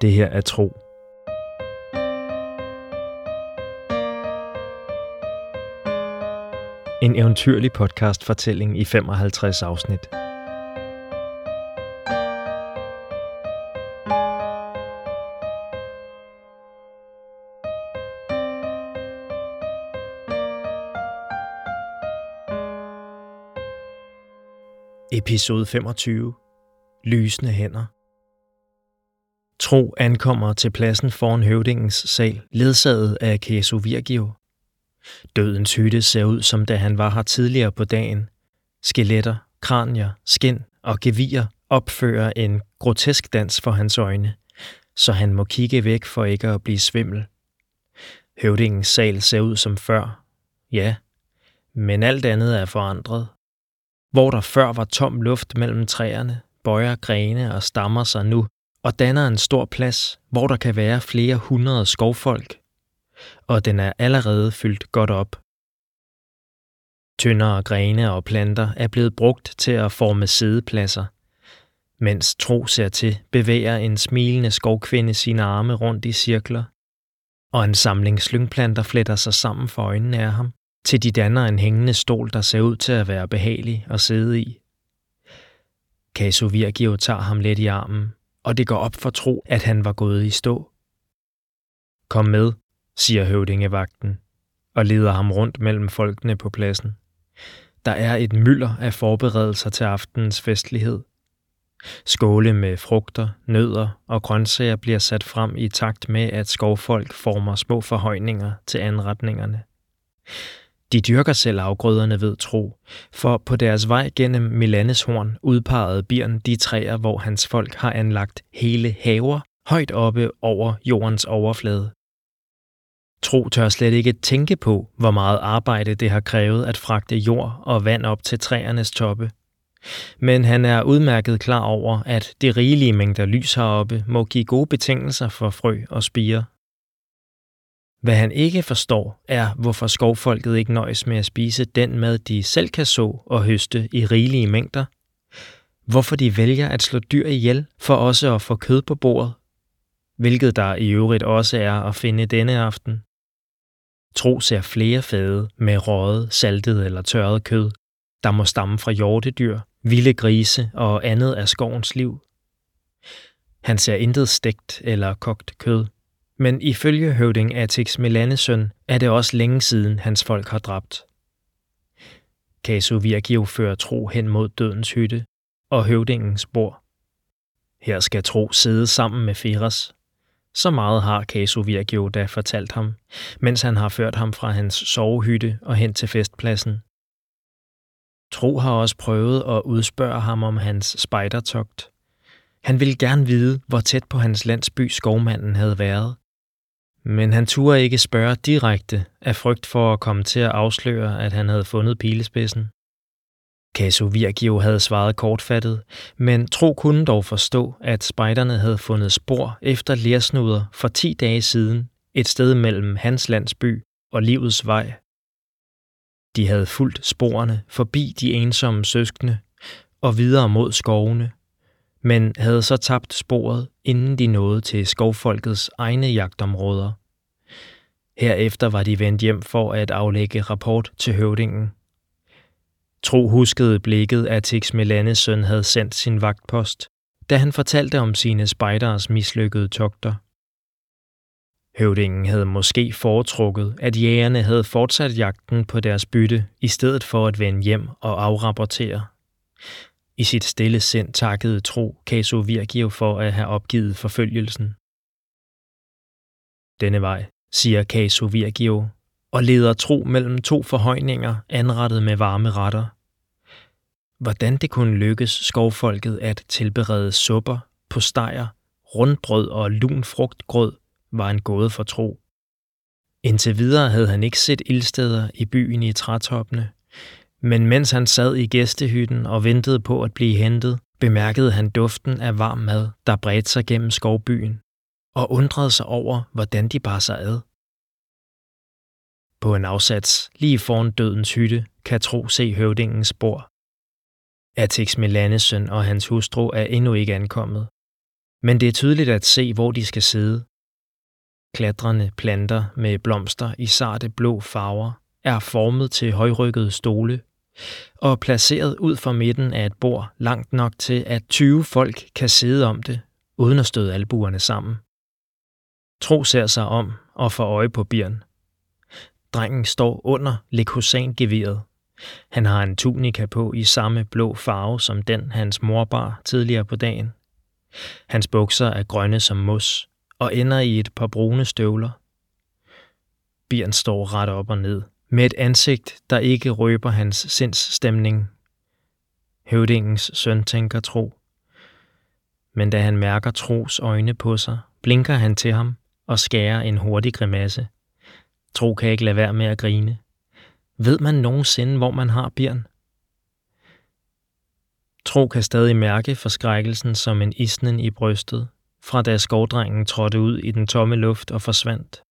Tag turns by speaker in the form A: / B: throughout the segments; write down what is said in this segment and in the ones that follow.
A: Det her er tro. En eventyrlig podcast fortælling i 55 afsnit. Episode 25. Lysende hænder. Tro ankommer til pladsen foran høvdingens sal, ledsaget af Keso Virgio. Dødens hytte ser ud, som da han var her tidligere på dagen. Skeletter, kranier, skin og gevier opfører en grotesk dans for hans øjne, så han må kigge væk for ikke at blive svimmel. Høvdingens sal ser ud som før, ja, men alt andet er forandret. Hvor der før var tom luft mellem træerne, bøjer grene og stammer sig nu og danner en stor plads, hvor der kan være flere hundrede skovfolk, og den er allerede fyldt godt op. Tyndere grene og planter er blevet brugt til at forme sædepladser. Mens Tro ser til, bevæger en smilende skovkvinde sine arme rundt i cirkler, og en samling slyngplanter fletter sig sammen for øjnene af ham, til de danner en hængende stol, der ser ud til at være behagelig at sidde i. Caso Virgio tager ham let i armen, og det går op for Tro, at han var gået i stå. Kom med, siger høvdingevagten, og leder ham rundt mellem folkene på pladsen. Der er et mylder af forberedelser til aftenens festlighed. Skåle med frugter, nødder og grøntsager bliver sat frem i takt med, at skovfolk former små forhøjninger til anretningerne. De dyrker selv afgrøderne ved tro, for på deres vej gennem Milanes horn udpegede Birn de træer, hvor hans folk har anlagt hele haver højt oppe over jordens overflade. Tro tør slet ikke tænke på, hvor meget arbejde det har krævet at fragte jord og vand op til træernes toppe. Men han er udmærket klar over, at de rigelige mængder lys heroppe må give gode betingelser for frø og spire. Hvad han ikke forstår, er, hvorfor skovfolket ikke nøjes med at spise den mad, de selv kan så og høste i rigelige mængder. Hvorfor de vælger at slå dyr ihjel for også at få kød på bordet. Hvilket der i øvrigt også er at finde denne aften. Tro ser flere fade med røget, saltet eller tørret kød, der må stamme fra hjortedyr, vilde grise og andet af skovens liv. Han ser intet stegt eller kogt kød, men ifølge høvding Atix Melanesøn er det også længe siden, hans folk har dræbt. Casu Virgio fører Tro hen mod dødens hytte og høvdingens bord. Her skal Tro sidde sammen med Feras. Så meget har Casu Virgio da fortalt ham, mens han har ført ham fra hans sovehytte og hen til festpladsen. Tro har også prøvet at udspørge ham om hans spejdertogt. Han ville gerne vide, hvor tæt på hans landsby skovmanden havde været, men han turde ikke spørge direkte af frygt for at komme til at afsløre, at han havde fundet pilespidsen. Caso Virgio havde svaret kortfattet, men Tro kunne dog forstå, at spejderne havde fundet spor efter lersnuder for 10 dage siden, et sted mellem hans landsby og livets vej. De havde fulgt sporene forbi de ensomme søskende og videre mod skovene, men havde så tabt sporet, inden de nåede til skovfolkets egne jagtområder. Herefter var de vendt hjem for at aflægge rapport til høvdingen. Tro huskede blikket, at Tix Melanes søn havde sendt sin vagtpost, da han fortalte om sine spejderes mislykkede togter. Høvdingen havde måske foretrukket, at jægerne havde fortsat jagten på deres bytte, i stedet for at vende hjem og afrapportere. I sit stille sind takkede Tro Caso Virgio for at have opgivet forfølgelsen. Denne vej, siger Caso Virgio, og leder Tro mellem to forhøjninger anrettet med varme retter. Hvordan det kunne lykkes skovfolket at tilberede supper, postejer, rundbrød og lun frugtgrød, var en gåde for Tro. Indtil videre havde han ikke set ildsteder i byen i trætoppene, men mens han sad i gæstehytten og ventede på at blive hentet, bemærkede han duften af varm mad, der bredte sig gennem skovbyen, og undrede sig over, hvordan de bar sig ad. På en afsats lige foran dødens hytte kan Tro se høvdingens spor. Atix Melanesøn og hans hustru er endnu ikke ankommet. Men det er tydeligt at se, hvor de skal sidde. Klatrende planter med blomster i sarte blå farver er formet til højrykkede stole og placeret ud for midten af et bord langt nok til, at 20 folk kan sidde om det, uden at støde albuerne sammen. Tro ser sig om og får øje på Birn. Drengen står under likosangeviret. Han har en tunika på i samme blå farve som den, hans mor bar tidligere på dagen. Hans bukser er grønne som mos og ender i et par brune støvler. Birn står ret op og ned, med et ansigt, der ikke røber hans sindsstemning. Høvdingens søn tænker tro. Men da han mærker Tros øjne på sig, blinker han til ham og skærer en hurtig grimasse. Tro kan ikke lade være med at grine. Ved man nogensinde, hvor man har Bjørn? Tro kan stadig mærke forskrækkelsen som en isnen i brystet, fra da skovdrengen trådte ud i den tomme luft og forsvandt.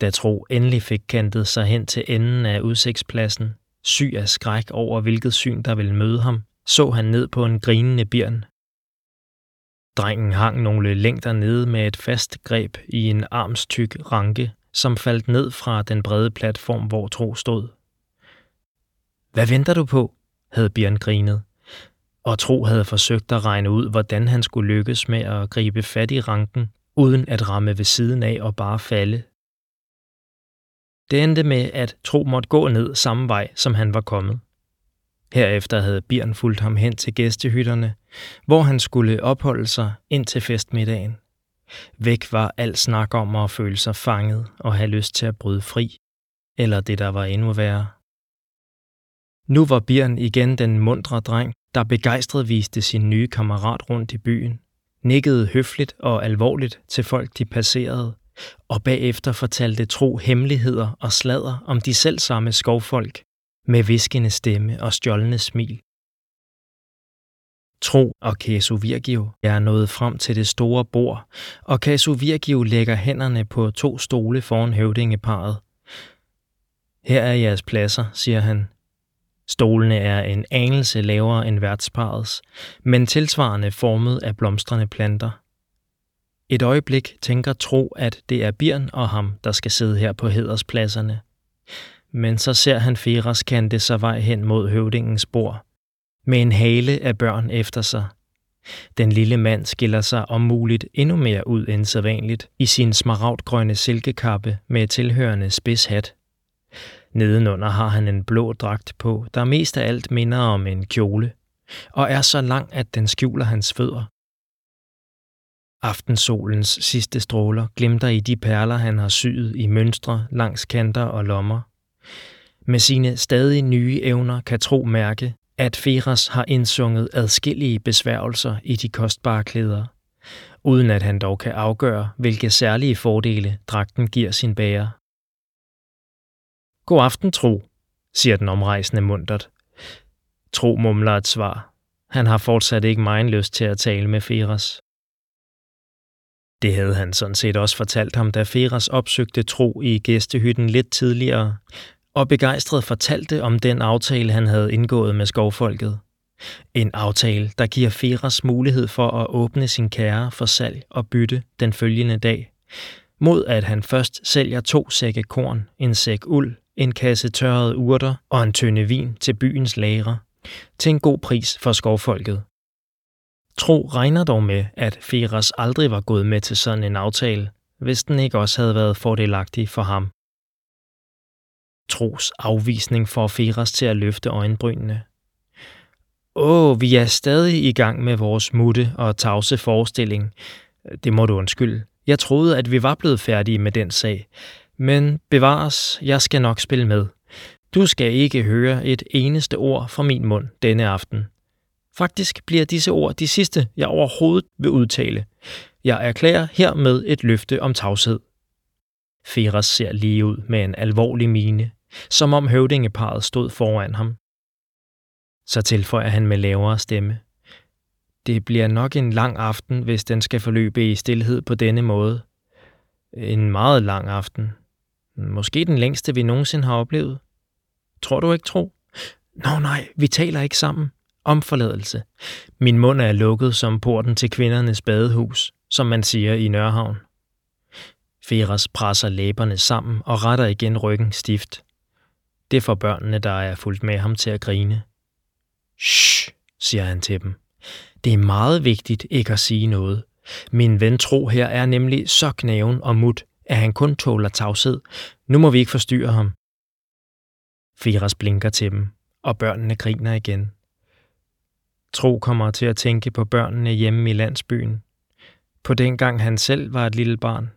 A: Da Tro endelig fik kantet sig hen til enden af udsigtspladsen, syg af skræk over hvilket syn der ville møde ham, så han ned på en grinende bjørn. Drengen hang nogle længder nede med et fast greb i en armstyk ranke, som faldt ned fra den brede platform, hvor Tro stod. Hvad venter du på? havde Bjørn grinet. Og Tro havde forsøgt at regne ud, hvordan han skulle lykkes med at gribe fat i ranken, uden at ramme ved siden af og bare falde. Det endte med, at Tro måtte gå ned samme vej, som han var kommet. Herefter havde Bjørn fulgt ham hen til gæstehytterne, hvor han skulle opholde sig ind til festmiddagen. Væk var al snak om at føle sig fanget og have lyst til at bryde fri, eller det, der var endnu værre. Nu var Bjørn igen den mundre dreng, der begejstret viste sin nye kammerat rundt i byen, nikkede høfligt og alvorligt til folk, de passerede, og bagefter fortalte tro hemmeligheder og sladder om de selvsamme skovfolk, med viskende stemme og stjålne smil. Tro og Casu Virgio er nået frem til det store bord, og Casu Virgio lægger hænderne på to stole foran høvdingeparet. Her er jeres pladser, siger han. Stolene er en anelse lavere end værtsparets, men tilsvarende formet af blomstrende planter. Et øjeblik tænker Tro, at det er Birn og ham, der skal sidde her på hederspladserne. Men så ser han Feras kante sig vej hen mod høvdingens bord, med en hale af børn efter sig. Den lille mand skiller sig om muligt endnu mere ud end sædvanligt i sin smaragdgrønne silkekappe med tilhørende spidshat. Nedenunder har han en blå dragt på, der mest af alt minder om en kjole, og er så lang, at den skjuler hans fødder. Aftensolens sidste stråler glimter i de perler, han har syet i mønstre langs kanter og lommer. Med sine stadig nye evner kan tro mærke, at Feras har indsunget adskillige besværgelser i de kostbare klæder, uden at han dog kan afgøre, hvilke særlige fordele dragten giver sin bærer. God aften, Tro, siger den omrejsende mundtet. Tro mumler et svar. Han har fortsat ikke meget lyst til at tale med Feras. Det havde han sådan set også fortalt ham, da Feras opsøgte Tro i gæstehytten lidt tidligere, og begejstret fortalte om den aftale, han havde indgået med skovfolket. En aftale, der giver Feras mulighed for at åbne sin kære for salg og bytte den følgende dag, mod at han først sælger to sække korn, en sæk uld, en kasse tørrede urter og en tønde vin til byens lagre, til en god pris for skovfolket. Tro regner dog med, at Feras aldrig var gået med til sådan en aftale, hvis den ikke også havde været fordelagtig for ham. Tros afvisning får Feras til at løfte øjenbrynene. Åh, vi er stadig i gang med vores mutte og tavse forestilling. Det må du undskylde. Jeg troede, at vi var blevet færdige med den sag. Men bevares, jeg skal nok spille med. Du skal ikke høre et eneste ord fra min mund denne aften. Faktisk bliver disse ord de sidste, jeg overhovedet vil udtale. Jeg erklærer hermed et løfte om tavshed. Feras ser lige ud med en alvorlig mine, som om høvdingeparet stod foran ham. Så tilføjer han med lavere stemme. Det bliver nok en lang aften, hvis den skal forløbe i stillhed på denne måde. En meget lang aften. Måske den længste, vi nogensinde har oplevet. Tror du ikke, tro? Nå nej, vi taler ikke sammen om forladelse. Min mund er lukket som porten til kvindernes badehus, som man siger i Nørhavn. Feras presser læberne sammen og retter igen ryggen stift. Det får børnene, der er fulgt med ham til at grine. Shh, siger han til dem. Det er meget vigtigt ikke at sige noget. Min ven Tro her er nemlig så knæven og mut, at han kun tåler tavshed. Nu må vi ikke forstyrre ham. Firas blinker til dem, og børnene griner igen. Tro kommer til at tænke på børnene hjemme i landsbyen. På den gang han selv var et lille barn.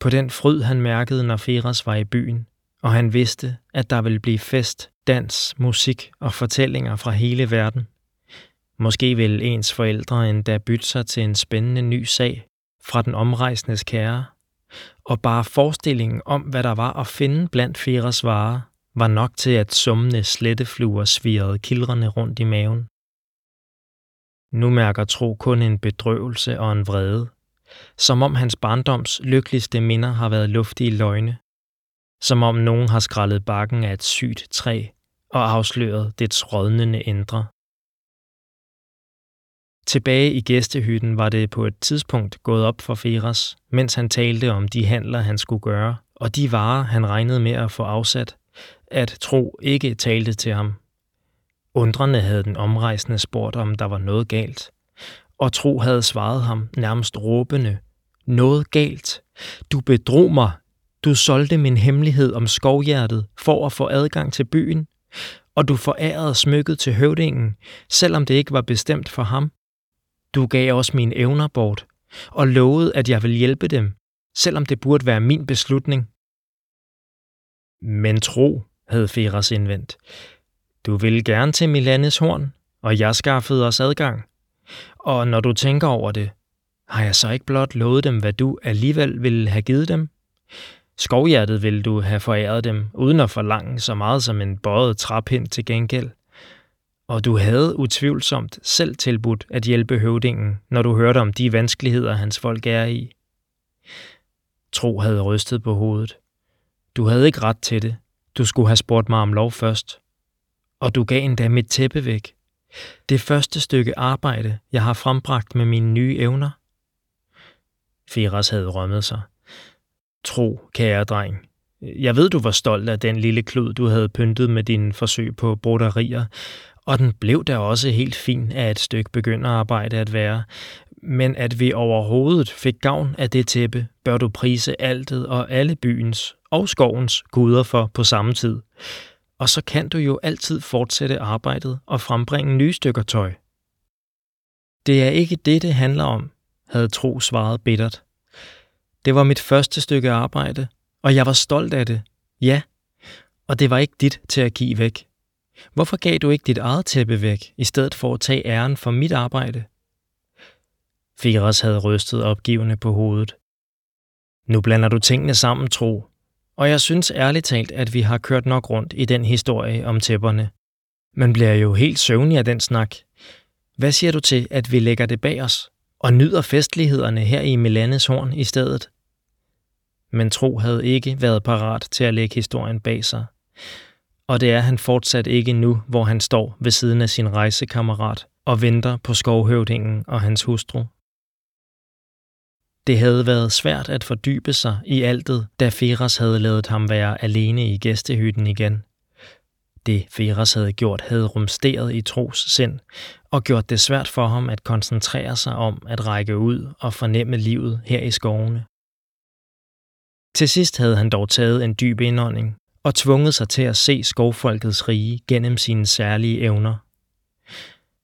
A: På den fryd han mærkede, når Feras var i byen, og han vidste, at der ville blive fest, dans, musik og fortællinger fra hele verden. Måske vil ens forældre endda bytte sig til en spændende ny sag fra den omrejsendes kære. Og bare forestillingen om, hvad der var at finde blandt Feras varer, var nok til, at summende slettefluer svirrede kildrende rundt i maven. Nu mærker Tro kun en bedrøvelse og en vrede, som om hans barndoms lykkeligste minder har været luftige løgne, som om nogen har skrællet bakken af et sygt træ og afsløret dets rådnende indre. Tilbage i gæstehytten var det på et tidspunkt gået op for Feras, mens han talte om de handler, han skulle gøre, og de varer, han regnede med at få afsat, at Tro ikke talte til ham. Undrende havde den omrejsende spurgt, om der var noget galt, og Tro havde svaret ham nærmest råbende. Noget galt. Du bedrog mig. Du solgte min hemmelighed om skovhjertet for at få adgang til byen, og du forærede smykket til høvdingen, selvom det ikke var bestemt for ham. Du gav også mine evner bort, og lovede, at jeg vil hjælpe dem, selvom det burde være min beslutning. Men tro, havde Feras indvendt. Du ville gerne til Milanes horn, og jeg skaffede os adgang. Og når du tænker over det, har jeg så ikke blot lovet dem, hvad du alligevel ville have givet dem? Skovhjertet ville du have foræret dem, uden at forlange så meget som en bøjet træpind til gengæld og du havde utvivlsomt selv tilbudt at hjælpe høvdingen, når du hørte om de vanskeligheder, hans folk er i. Tro havde rystet på hovedet. Du havde ikke ret til det. Du skulle have spurgt mig om lov først. Og du gav endda mit tæppe væk. Det første stykke arbejde, jeg har frembragt med mine nye evner. Firas havde rømmet sig. Tro, kære dreng. Jeg ved, du var stolt af den lille klud, du havde pyntet med dine forsøg på broderier, og den blev da også helt fin af et stykke begynderarbejde at være. Men at vi overhovedet fik gavn af det tæppe, bør du prise altet og alle byens og skovens guder for på samme tid. Og så kan du jo altid fortsætte arbejdet og frembringe nye stykker tøj. Det er ikke det, det handler om, havde Tro svaret bittert. Det var mit første stykke arbejde, og jeg var stolt af det. Ja, og det var ikke dit til at give væk. Hvorfor gav du ikke dit eget tæppe væk, i stedet for at tage æren for mit arbejde? Firas havde rystet opgivende på hovedet. Nu blander du tingene sammen, tro. Og jeg synes ærligt talt, at vi har kørt nok rundt i den historie om tæpperne. Man bliver jo helt søvnig af den snak. Hvad siger du til, at vi lægger det bag os og nyder festlighederne her i Milanes horn i stedet? Men Tro havde ikke været parat til at lægge historien bag sig og det er han fortsat ikke nu, hvor han står ved siden af sin rejsekammerat og venter på skovhøvdingen og hans hustru. Det havde været svært at fordybe sig i altet, da Feras havde lavet ham være alene i gæstehytten igen. Det Feras havde gjort havde rumsteret i Tros sind og gjort det svært for ham at koncentrere sig om at række ud og fornemme livet her i skovene. Til sidst havde han dog taget en dyb indånding og tvunget sig til at se skovfolkets rige gennem sine særlige evner.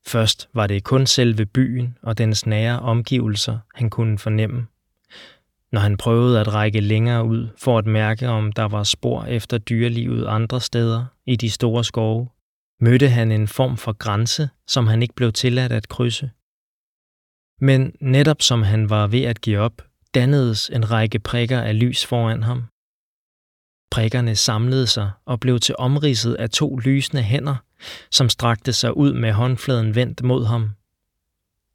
A: Først var det kun selve byen og dens nære omgivelser, han kunne fornemme. Når han prøvede at række længere ud for at mærke, om der var spor efter dyrelivet andre steder i de store skove, mødte han en form for grænse, som han ikke blev tilladt at krydse. Men netop som han var ved at give op, dannedes en række prikker af lys foran ham. Prikkerne samlede sig og blev til omridset af to lysende hænder, som strakte sig ud med håndfladen vendt mod ham.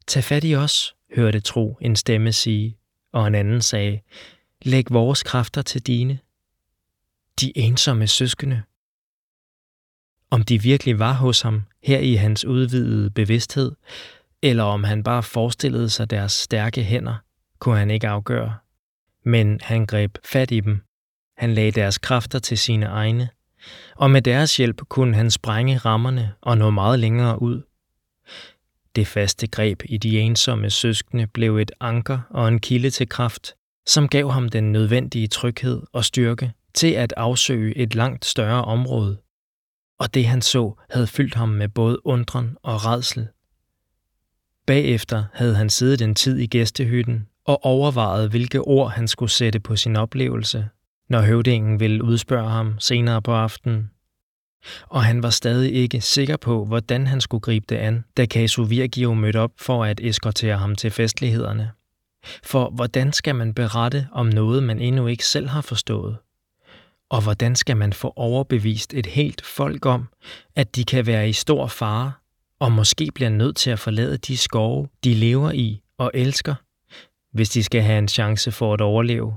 A: Tag fat i os, hørte Tro en stemme sige, og en anden sagde, læg vores kræfter til dine. De ensomme søskende. Om de virkelig var hos ham, her i hans udvidede bevidsthed, eller om han bare forestillede sig deres stærke hænder, kunne han ikke afgøre. Men han greb fat i dem. Han lagde deres kræfter til sine egne, og med deres hjælp kunne han sprænge rammerne og nå meget længere ud. Det faste greb i de ensomme søskende blev et anker og en kilde til kraft, som gav ham den nødvendige tryghed og styrke til at afsøge et langt større område. Og det han så havde fyldt ham med både undren og redsel. Bagefter havde han siddet en tid i gæstehytten og overvejet, hvilke ord han skulle sætte på sin oplevelse, når høvdingen ville udspørge ham senere på aftenen. Og han var stadig ikke sikker på, hvordan han skulle gribe det an, da Casu Virgio mødte op for at eskortere ham til festlighederne. For hvordan skal man berette om noget, man endnu ikke selv har forstået? Og hvordan skal man få overbevist et helt folk om, at de kan være i stor fare, og måske bliver nødt til at forlade de skove, de lever i og elsker, hvis de skal have en chance for at overleve?